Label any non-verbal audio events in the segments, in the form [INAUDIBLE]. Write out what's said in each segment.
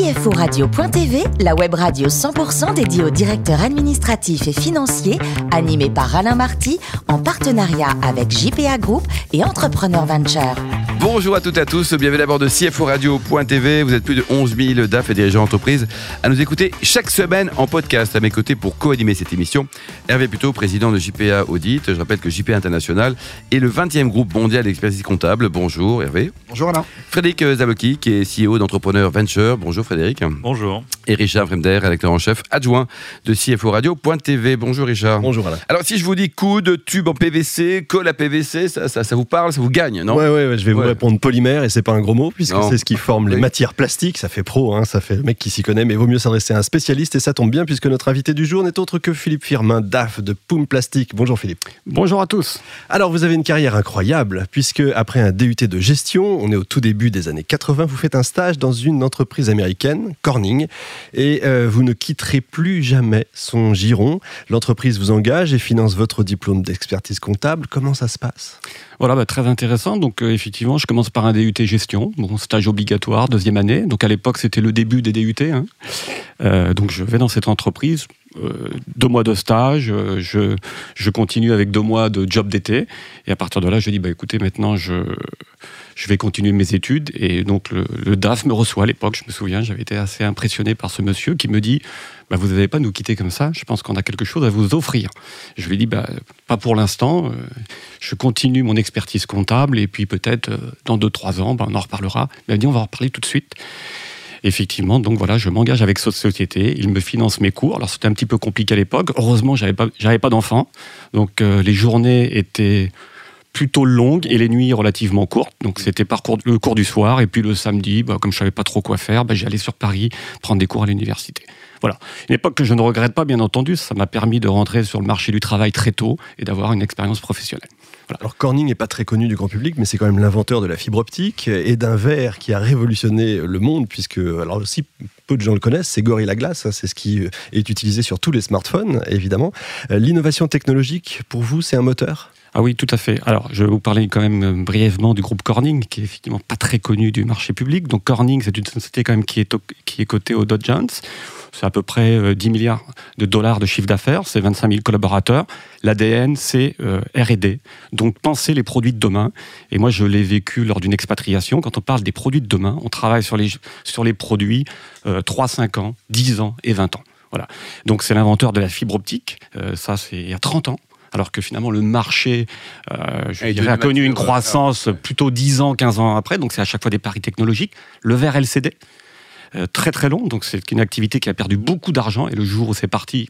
CFORadio.tv, la web radio 100% dédiée aux directeurs administratifs et financiers, animée par Alain Marty, en partenariat avec JPA Group et Entrepreneur Venture. Bonjour à toutes et à tous, bienvenue à bord de CFORadio.tv. Vous êtes plus de 11 000 DAF et dirigeants d'entreprise à nous écouter chaque semaine en podcast. À mes côtés pour co-animer cette émission, Hervé Puto, président de JPA Audit. Je rappelle que JPA International est le 20e groupe mondial d'expertise comptable. Bonjour Hervé. Bonjour Alain. Frédéric Zaloki, qui est CEO d'Entrepreneur Venture. Bonjour Frédéric. Bonjour. Et Richard Fremder, rédacteur en chef adjoint de CFORadio.tv. Bonjour Richard. Bonjour Alain. Alors si je vous dis coude, tube en PVC, colle à PVC, ça, ça, ça vous parle, ça vous gagne, non? Ouais, ouais, ouais, je vais vous Ouais. Répondre polymère et c'est pas un gros mot puisque c'est ce qui forme les Oui. matières plastiques. Ça fait pro, hein, ça fait le mec qui s'y connaît, mais vaut mieux s'adresser à un spécialiste et ça tombe bien puisque notre invité du jour n'est autre que Philippe Firmin, DAF de Poum Plastique. Bonjour Philippe. Bonjour à tous. Alors vous avez une carrière incroyable puisque après un DUT de gestion, on est au tout début des années 80, vous faites un stage dans une entreprise américaine, Corning, et euh, vous ne quitterez plus jamais son giron. L'entreprise vous engage et finance votre diplôme d'expertise comptable. Comment ça se passe? Voilà, bah, très intéressant. Donc euh, effectivement, je commence par un DUT gestion, bon stage obligatoire, deuxième année. Donc à l'époque, c'était le début des DUT. hein. Euh, donc je vais dans cette entreprise, deux mois de stage, euh, je, je continue avec deux mois de job d'été. Et à partir de là, je dis, bah écoutez, maintenant je, je vais continuer mes études. Et donc le, DAF me reçoit à l'époque, je me souviens, j'avais été assez impressionné par ce monsieur qui me dit, bah, vous n'allez pas nous quitter comme ça, je pense qu'on a quelque chose à vous offrir. Je lui dit, bah, pas pour l'instant, euh, je continue mon expertise comptable et puis peut-être euh, dans 2-3 ans, bah, on en reparlera. Il m'a dit, on va en reparler tout de suite. Effectivement, donc voilà, je m'engage avec cette société, il me finance mes cours. Alors c'était un petit peu compliqué à l'époque. Heureusement, j'avais pas, j'avais pas d'enfants, donc euh, les journées étaient plutôt longues et les nuits relativement courtes. Donc c'était le cours du soir et puis le samedi, bah, comme je savais pas trop quoi faire, bah, j'allais sur Paris prendre des cours à l'université. Voilà, une époque que je ne regrette pas, bien entendu. Ça m'a permis de rentrer sur le marché du travail très tôt et d'avoir une expérience professionnelle. Alors Corning n'est pas très connu du grand public, mais c'est quand même l'inventeur de la fibre optique et d'un verre qui a révolutionné le monde, puisque, alors aussi, peu de gens le connaissent, c'est Gorilla Glass, hein, c'est ce qui est utilisé sur tous les smartphones, évidemment. Euh, L'innovation technologique, pour vous, c'est un moteur? Ah oui, tout à fait. Alors, je vais vous parler quand même euh, brièvement du groupe Corning, qui est effectivement pas très connu du marché public. Donc, Corning, c'est une société quand même qui est, qui est cotée au Dow Jones. C'est à peu près euh, 10 milliards de dollars de chiffre d'affaires. C'est 25 000 collaborateurs. L'ADN, c'est euh, R&D. Donc, penser les produits de demain. Et moi, je l'ai vécu lors d'une expatriation. Quand on parle des produits de demain, on travaille sur les, sur les produits euh, 3, 5 ans, 10 ans et 20 ans. Voilà. Donc, c'est l'inventeur de la fibre optique. Euh, ça, c'est il y a 30 ans. Alors que finalement, le marché, euh, je dirais, a connu une nature, croissance ouais. plutôt 10 ans, 15 ans après. Donc, c'est à chaque fois des paris technologiques. Le verre LCD, euh, très très long. Donc, c'est une activité qui a perdu beaucoup d'argent. Et le jour où c'est parti,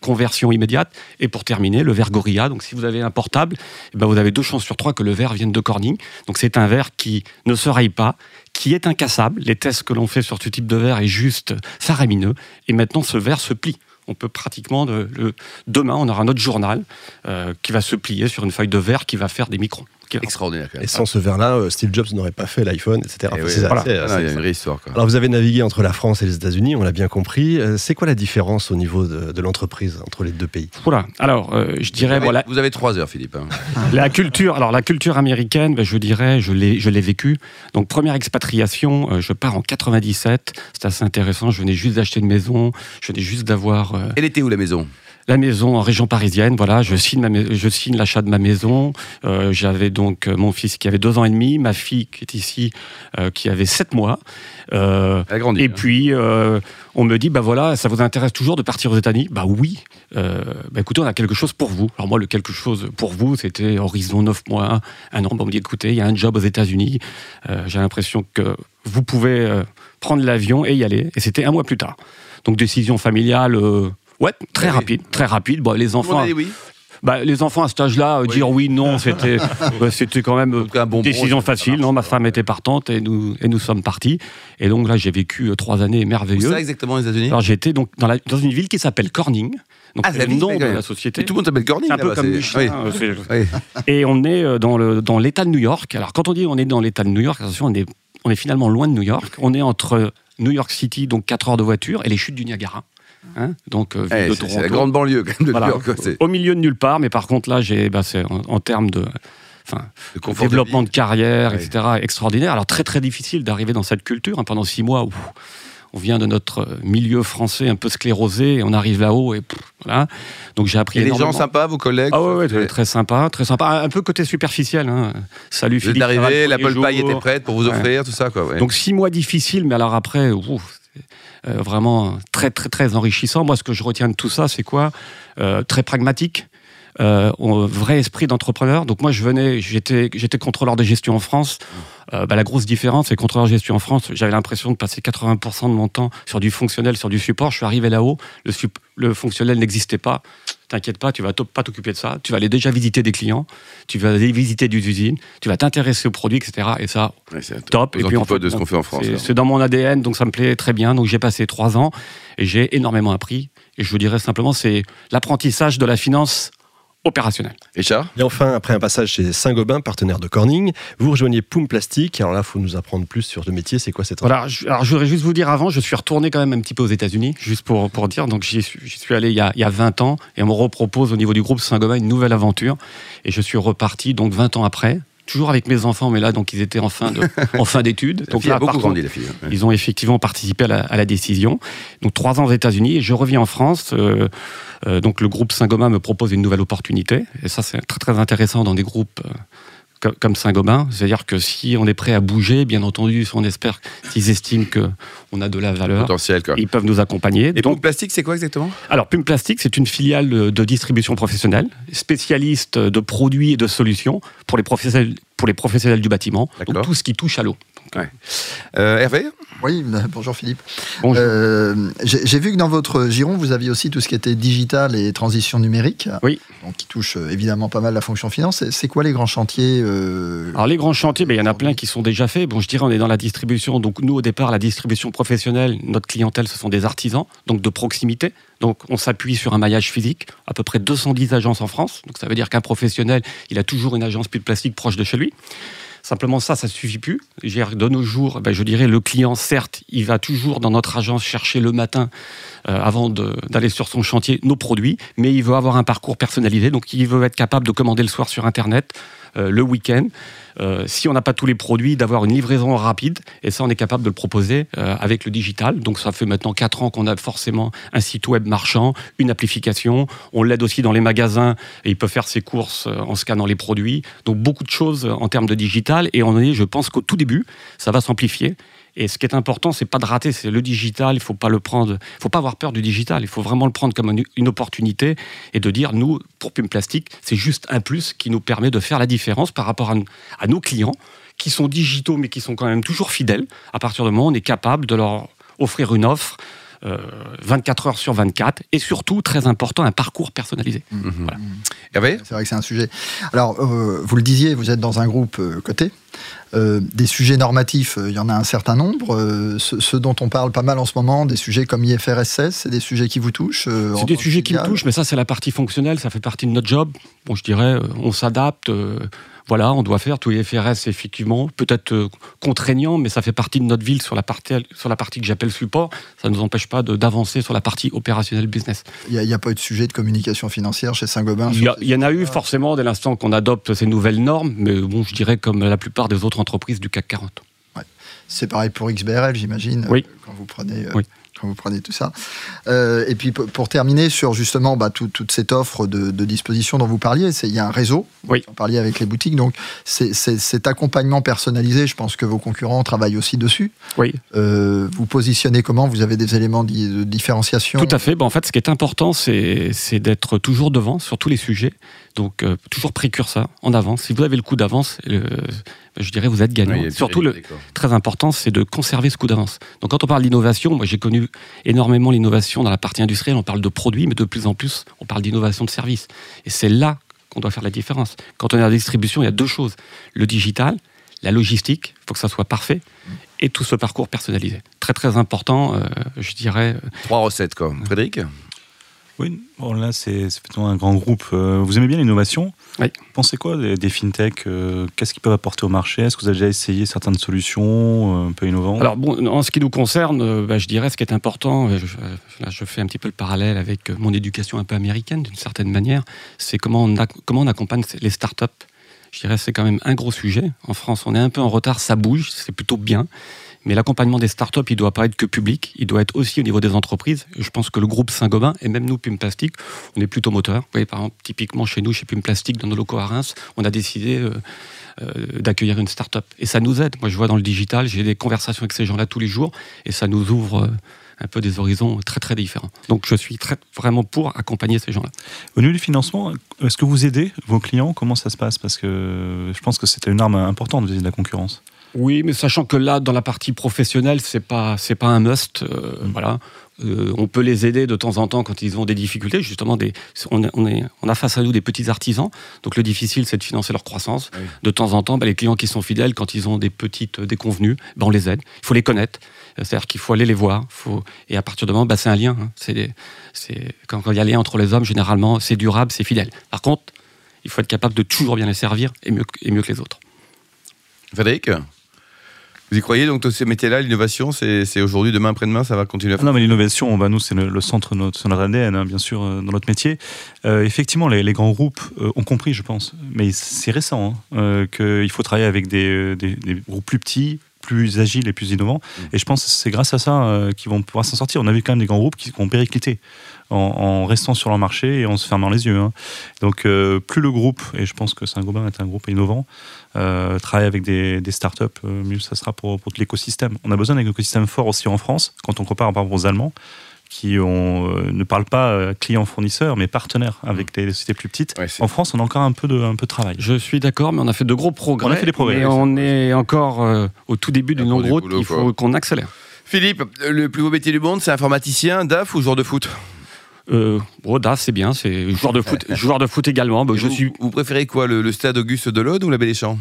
conversion immédiate. Et pour terminer, le verre Gorilla. Donc, si vous avez un portable, eh ben, vous avez deux chances sur trois que le verre vienne de Corning. Donc, c'est un verre qui ne se raye pas, qui est incassable. Les tests que l'on fait sur ce type de verre est juste faramineux. Et maintenant, ce verre se plie. On peut pratiquement, demain, on aura notre journal euh, qui va se plier sur une feuille de verre qui va faire des microns. Extraordinaire quand même. Et sans ce verre-là, euh, Steve Jobs n'aurait pas fait l'iPhone, etc. Eh Enfin, oui, c'est- voilà. c'est- Ah non, c'est- il y a une vraie histoire. Quoi. Alors vous avez navigué entre la France et les États-Unis, on l'a bien compris. Euh, C'est quoi la différence au niveau de, de l'entreprise entre les deux pays? Voilà. Alors, euh, je vous, dirais, avez, voilà, vous avez trois heures, Philippe. hein. [LAUGHS] la culture. Alors, la culture américaine, ben, je dirais, je l'ai, je l'ai vécue. Donc, première expatriation, euh, je pars en 97. C'est assez intéressant. Je venais juste d'acheter une maison. Je venais juste d'avoir euh, Elle était où la maison? La maison en région parisienne. Voilà, je signe, ma mais- je signe l'achat de ma maison. Euh, j'avais donc euh, mon fils qui avait deux ans et demi, ma fille qui est ici, euh, qui avait sept mois. Euh, Elle a grandi. et hein. puis, on me dit, bah voilà, ça vous intéresse toujours de partir aux États-Unis? Bah oui. Bah écoutez, on a quelque chose pour vous. Alors moi, le quelque chose pour vous, c'était horizon 9 mois, un an. Bah, on me dit, écoutez, il y a un job aux États-Unis. J'ai l'impression que vous pouvez prendre l'avion et y aller. Et c'était un mois plus tard. Donc décision familiale. Euh, Ouais, très oui. rapide, très rapide. Bon, les enfants, a dit oui. bah, les enfants à cet âge-là, euh, Oui. dire oui, non, [LAUGHS] c'était, bah, c'était quand même euh, Donc, un bonbon, décision facile. Non, ma femme était partante et nous, et nous sommes partis. Et donc là, j'ai vécu euh, trois années merveilleuses. ça exactement aux États-Unis? Alors j'étais donc dans, la- dans une ville qui s'appelle Corning. Donc Ah, c'est la le ville, nom de la société. Et Tout le monde s'appelle Corning. Un peu comme Michelin. Oui. euh, c'est- [LAUGHS] Oui. Et on est euh, dans le dans l'État de New York. Alors quand on dit on est dans l'État de New York, attention, on est on est finalement loin de New York. On est entre New York City, donc 4 heures de voiture, et les chutes du Niagara. Hein donc euh, Eh, de Toronto. la grande banlieue quand même de Voilà. New York. Au milieu de nulle part, mais par contre là, j'ai, bah, c'est en, en termes de, enfin, Le confort de développement de, carrière, Ouais. etc., extraordinaire. Alors très très difficile d'arriver dans cette culture hein, pendant six mois où On vient de notre milieu français un peu sclérosé, et on arrive là-haut et voilà. Donc j'ai appris. Et les gens sympas, vos collègues Ah ouais, ouais, très sympa, très sympa. Un peu côté superficiel. Hein. Salut Vous êtes Philippe. ça va arrivé, le l'Apple Pie était prête pour vous Ouais. offrir, tout ça, quoi. Donc six mois difficiles, mais alors après, ouf, euh, vraiment très très très enrichissant. Moi, ce que je retiens de tout ça, c'est quoi? Euh, Très pragmatique. Euh, vrai esprit d'entrepreneur. Donc moi, je venais, j'étais, j'étais contrôleur de gestion en France. Euh, bah, la grosse différence, c'est contrôleur de gestion en France. J'avais l'impression de passer 80% de mon temps sur du fonctionnel, sur du support. Je suis arrivé là-haut, le fonctionnel n'existait pas. T'inquiète pas, tu vas pas t'occuper de ça. Tu vas aller déjà visiter des clients, tu vas aller visiter des usines, tu vas t'intéresser aux produits, etc. Et ça, Ouais, c'est top. aux antipodes de ce qu'on fait en France, c'est-. C'est dans mon ADN, donc ça me plaît très bien. Donc j'ai passé trois ans et j'ai énormément appris. Et je vous dirais simplement, c'est l'apprentissage de la finance opérationnelle. Richard Et enfin, après un passage chez Saint-Gobain, partenaire de Corning, vous rejoignez Poum Plastique. Alors là, il faut nous apprendre plus sur le métier. C'est quoi cette Voilà. je- Alors je voudrais juste vous dire avant, je suis retourné quand même un petit peu aux États-Unis, juste pour, pour dire. Donc j'y suis, j'y suis allé il y, a, il y a 20 ans et on me repropose au niveau du groupe Saint-Gobain une nouvelle aventure. Et je suis reparti donc 20 ans après. Toujours avec mes enfants, mais là, donc ils étaient en fin de- [LAUGHS] en fin d'études. Donc là, a beaucoup par grandi, contre, la fille. hein. Ils ont effectivement participé à la, à la décision. Donc trois ans aux États-Unis et je reviens en France. euh, euh, donc le groupe Saint-Gobain me propose une nouvelle opportunité et ça c'est très très intéressant dans des groupes. euh, comme Saint-Gobain, c'est-à-dire que si on est prêt à bouger, bien entendu, si on espère, s'ils estiment que on a de la valeur, Potentiel, quoi. ils peuvent nous accompagner. Et Donc, donc, plastique, c'est quoi exactement? Alors, Pume Plastique, c'est une filiale de distribution professionnelle, spécialiste de produits et de solutions pour les professionnels, pour les professionnels du bâtiment, donc tout ce qui touche à l'eau. Euh, Hervé Oui, [LAUGHS] bonjour Philippe. Bonjour. Euh, J'ai j'ai vu que dans votre giron, vous aviez aussi tout ce qui était digital et transition numérique. Oui. Donc, qui touche euh, évidemment pas mal la fonction finance. C'est- C'est quoi les grands chantiers euh, Alors les grands chantiers, ben, il y en a plein qui sont déjà faits. Bon, je dirais on est dans la distribution. Donc nous au départ, la distribution professionnelle, notre clientèle, ce sont des artisans, donc de proximité. Donc on s'appuie sur un maillage physique, à peu près 210 agences en France. Donc ça veut dire qu'un professionnel, il a toujours une agence pub plastique proche de chez lui. Simplement ça, ça suffit plus. De nos jours, ben, je dirais le client, certes, il va toujours dans notre agence chercher le matin, euh, avant d'aller sur son chantier, nos produits, mais il veut avoir un parcours personnalisé. Donc il veut être capable de commander le soir sur Internet, le week-end. Euh, si on n'a pas tous les produits, d'avoir une livraison rapide. Et ça, on est capable de le proposer euh, avec le digital. Donc ça fait maintenant 4 ans qu'on a forcément un site web marchand, une application. On l'aide aussi dans les magasins et il peut faire ses courses euh, en scannant les produits. Donc beaucoup de choses en termes de digital. Et on est, je pense qu'au tout début, ça va s'amplifier. Et ce qui est important, c'est pas de rater, c'est le digital. Il faut pas le prendre, faut pas avoir peur du digital. Il faut vraiment le prendre comme une, une opportunité et de dire, nous, pour Pume Plastique, c'est juste un plus qui nous permet de faire la différence par rapport à, à nos clients qui sont digitaux mais qui sont quand même toujours fidèles. À partir du moment où on est capable de leur offrir une offre euh, 24 heures sur 24 et surtout, très important, un parcours personnalisé. Voilà. Hervé? C'est vrai que c'est un sujet. Alors, euh, vous le disiez, vous êtes dans un groupe euh, coté. Euh, des sujets normatifs, euh, il y en a un certain nombre. Euh, ce- ceux dont on parle pas mal en ce moment, des sujets comme IFRS 16, c'est des sujets qui vous touchent euh, en C'est des sujets qui me touchent, mais ça, c'est la partie fonctionnelle, ça fait partie de notre job. Bon, je dirais, on s'adapte. Voilà, on doit faire tous les FRS, effectivement, peut-être euh, contraignant, mais ça fait partie de notre ville sur la partie, sur la partie que j'appelle support. Ça ne nous empêche pas d'avancer sur la partie opérationnelle business. Il n'y a, pas eu de sujet de communication financière chez Saint-Gobain Il y, en a eu forcément dès l'instant qu'on adopte ces nouvelles normes, mais bon, je dirais comme la plupart des autres entreprises du CAC 40. C'est pareil pour XBRL, j'imagine, Oui. euh, quand vous prenez. euh, Oui. Quand vous prenez tout ça. Euh, et puis pour- terminer sur justement bah, tout- toute cette offre de, de disposition dont vous parliez, c'est- il y a un réseau, Oui. vous en parliez avec les boutiques, donc c'est cet accompagnement personnalisé, je pense que vos concurrents travaillent aussi dessus. Oui, Euh, vous positionnez comment? Vous avez des éléments de différenciation? Tout à fait. Ben, en fait, ce qui est important, c'est c'est d'être toujours devant sur tous les sujets. Donc, euh, toujours précurseur, en avance. Si vous avez le coup d'avance, je dirais vous êtes gagnant. Surtout, le très important, c'est de conserver ce coup d'avance. Donc, quand on parle d'innovation, moi, j'ai connu énormément l'innovation dans la partie industrielle. On parle de produits, mais de plus en plus, on parle d'innovation de services. Et c'est là qu'on doit faire la différence. Quand on est à la distribution, il y a deux choses. Le digital, la logistique, il faut que ça soit parfait, et tout ce parcours personnalisé. Très, très important, euh, je dirais, Trois recettes, quoi. Frédéric? Oui, bon, là, c'est effectivement un grand groupe. Euh, Vous aimez bien l'innovation Oui. Pensez quoi des, des fintechs euh, Qu'est-ce qu'ils peuvent apporter au marché Est-ce que vous avez déjà essayé certaines solutions euh, un peu innovantes Alors, bon, en ce qui nous concerne, bah, je dirais ce qui est important, je, là, je fais un petit peu le parallèle avec mon éducation un peu américaine, d'une certaine manière, c'est comment on, comment on accompagne les startups. Je dirais que c'est quand même un gros sujet. En France, on est un peu en retard, ça bouge, c'est plutôt bien. Mais l'accompagnement des startups, il ne doit pas être que public, il doit être aussi au niveau des entreprises. je pense que le groupe Saint-Gobain, et même nous, Pume Plastique, on est plutôt moteur. Vous voyez, par exemple, typiquement chez nous, chez Pume Plastique, dans nos locaux à Reims, on a décidé euh, euh, d'accueillir une startup. Et ça nous aide. Moi, je vois dans le digital, j'ai des conversations avec ces gens-là tous les jours, et ça nous ouvre... Euh, un peu des horizons très très différents. Donc je suis vraiment pour accompagner ces gens-là. Au niveau du financement, est-ce que vous aidez vos clients? Comment ça se passe? Parce que je pense que c'était une arme importante vis-à-vis de la concurrence. Oui, mais sachant que là, dans la partie professionnelle, c'est pas c'est pas un must. Euh, mm. Voilà, euh, on peut les aider de temps en temps quand ils ont des difficultés. Justement, des, on, est, on, a face à nous des petits artisans. Donc le difficile, c'est de financer leur croissance. De temps en temps, bah, les clients qui sont fidèles, quand ils ont des petites euh, déconvenues, bah, on les aide. Il faut les connaître. C'est-à-dire qu'il faut aller les voir. Faut... Et à partir de moment, bah, c'est un lien. Hein. C'est, quand, quand il y a un lien entre les hommes, généralement, c'est durable, c'est fidèle. Par contre, il faut être capable de toujours bien les servir et mieux, et mieux que les autres. Frédéric? Vous y croyez donc ces métiers-là, l'innovation, c'est aujourd'hui, demain, après-demain, ça va continuer à faire Non, mais l'innovation, bah, nous, c'est le, centre de notre, ADN, hein, bien sûr, euh, dans notre métier. Euh, effectivement, les, grands groupes euh, ont compris, je pense, mais c'est récent, hein, qu'il faut travailler avec des, groupes plus petits, plus agiles et plus innovants. Mmh. Et je pense que c'est grâce à ça qu'ils vont pouvoir s'en sortir. On a vu quand même des grands groupes qui ont périclité en, restant sur leur marché et en se fermant les yeux. Hein. Donc, plus le groupe, et je pense que Saint-Gobain est un groupe innovant, euh, travailler avec des, des startups, euh, mieux ça sera pour, pour l'écosystème. On a besoin d'un écosystème fort aussi en France, quand on compare par rapport aux Allemands qui ont, euh, ne parlent pas client-fournisseur, mais partenaire avec des sociétés plus petites. en France, on a encore un peu de, un peu de travail. Je suis d'accord, mais on a fait de gros progrès. On a fait des progrès. Et on est encore au tout début d'une longue route. Il faut qu'on accélère. Philippe, le plus beau métier du monde, c'est informaticien, DAF ou joueur de foot? Euh, oh, c'est bien, c'est joueur de foot, [LAUGHS] joueur de foot également. Bah, je vous, suis... vous préférez quoi, le, stade Auguste Delaude ou la Baie des Champs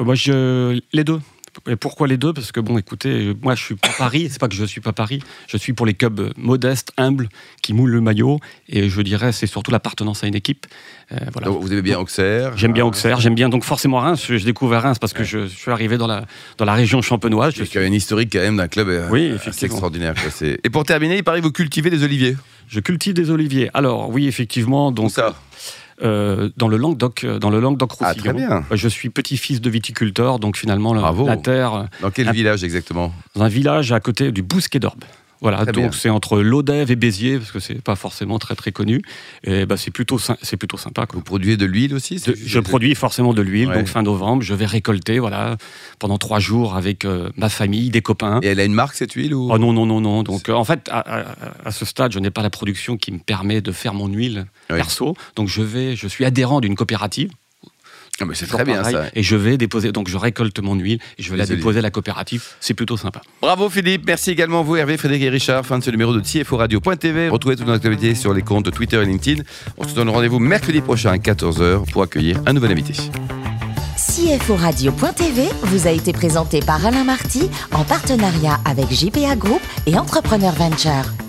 euh, Moi, je... les deux. Et pourquoi les deux? Parce que, bon, écoutez, moi, je suis pas Paris, c'est pas que je suis pas Paris, je suis pour les clubs modestes, humbles, qui moulent le maillot, et je dirais, c'est surtout l'appartenance à une équipe. Euh, voilà. vous aimez bien Auxerre J'aime bien Auxerre, j'aime bien donc forcément Reims. Je découvre Reims parce que je, suis arrivé dans la, dans la région champenoise. Je y a une historique quand même d'un club euh, oui, assez extraordinaire. et pour terminer, il paraît que vous cultivez des oliviers. Je cultive des oliviers. Alors, oui, effectivement. Donc, ça? euh, dans le Languedoc, euh, dans le Languedoc roussillon. Ah, très bien. Je suis petit-fils de viticulteur, donc finalement la, terre. Dans quel village exactement? Dans un village à côté du Bousquet d'Orbe. Voilà, donc c'est entre Lodève et Béziers, parce que c'est pas forcément très très connu. Et bah, c'est plutôt, c'est plutôt sympa. Vous produisez de l'huile aussi Je produis forcément de l'huile, donc fin novembre, je vais récolter voilà, pendant trois jours avec euh, ma famille, des copains. Et elle a une marque cette huile ou... Oh non, non, non, non. Donc en fait, à, ce stade, je n'ai pas la production qui me permet de faire mon huile perso. Donc je, vais, je suis adhérent d'une coopérative ah, mais c'est très bien ça. Et je vais déposer, donc je récolte mon huile et je vais la déposer à la coopérative. C'est plutôt sympa. Bravo Philippe, merci également vous Hervé, Frédéric et Richard. Fin de ce numéro de CFO Radio.tv. Retrouvez toutes nos activités sur les comptes Twitter et LinkedIn. On se donne rendez-vous mercredi prochain à 14h pour accueillir un nouvel invité. CFO Radio.tv vous a été présenté par Alain Marty en partenariat avec JPA Group et Entrepreneur Venture.